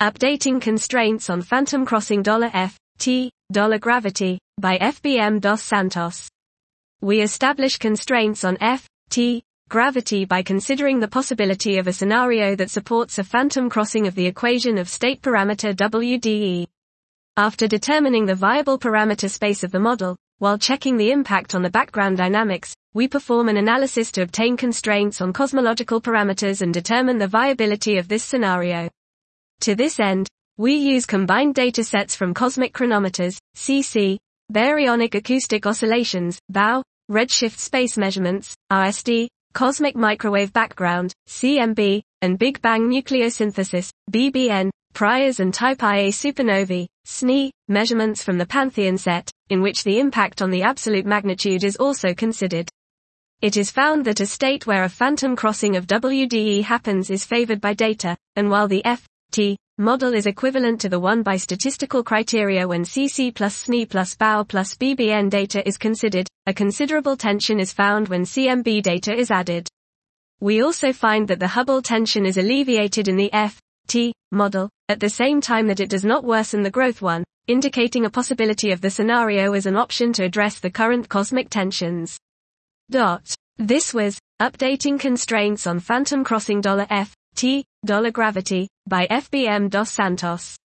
Updating Constraints on Phantom Crossing $F, T, $Gravity, by FBM dos Santos. We establish constraints on F, T, gravity by considering the possibility of a scenario that supports a phantom crossing of the equation of state parameter WDE. After determining the viable parameter space of the model, while checking the impact on the background dynamics, we perform an analysis to obtain constraints on cosmological parameters and determine the viability of this scenario. To this end, we use combined datasets from cosmic chronometers, CC, baryonic acoustic oscillations, BAO, redshift space measurements, RSD, cosmic microwave background, CMB, and Big Bang nucleosynthesis, BBN, priors and type Ia supernovae, SNE, measurements from the Pantheon set, in which the impact on the absolute magnitude is also considered. It is found that a state where a phantom crossing of WDE happens is favored by data, and while the F, T, model is equivalent to the one by statistical criteria when CC plus SNE plus BAO plus BBN data is considered, a considerable tension is found when CMB data is added. We also find that the Hubble tension is alleviated in the F, T, model, at the same time that it does not worsen the growth one, indicating a possibility of the scenario as an option to address the current cosmic tensions. Dot. This was, updating constraints on phantom crossing $F, T, Dollar $Gravity, by FBM dos Santos.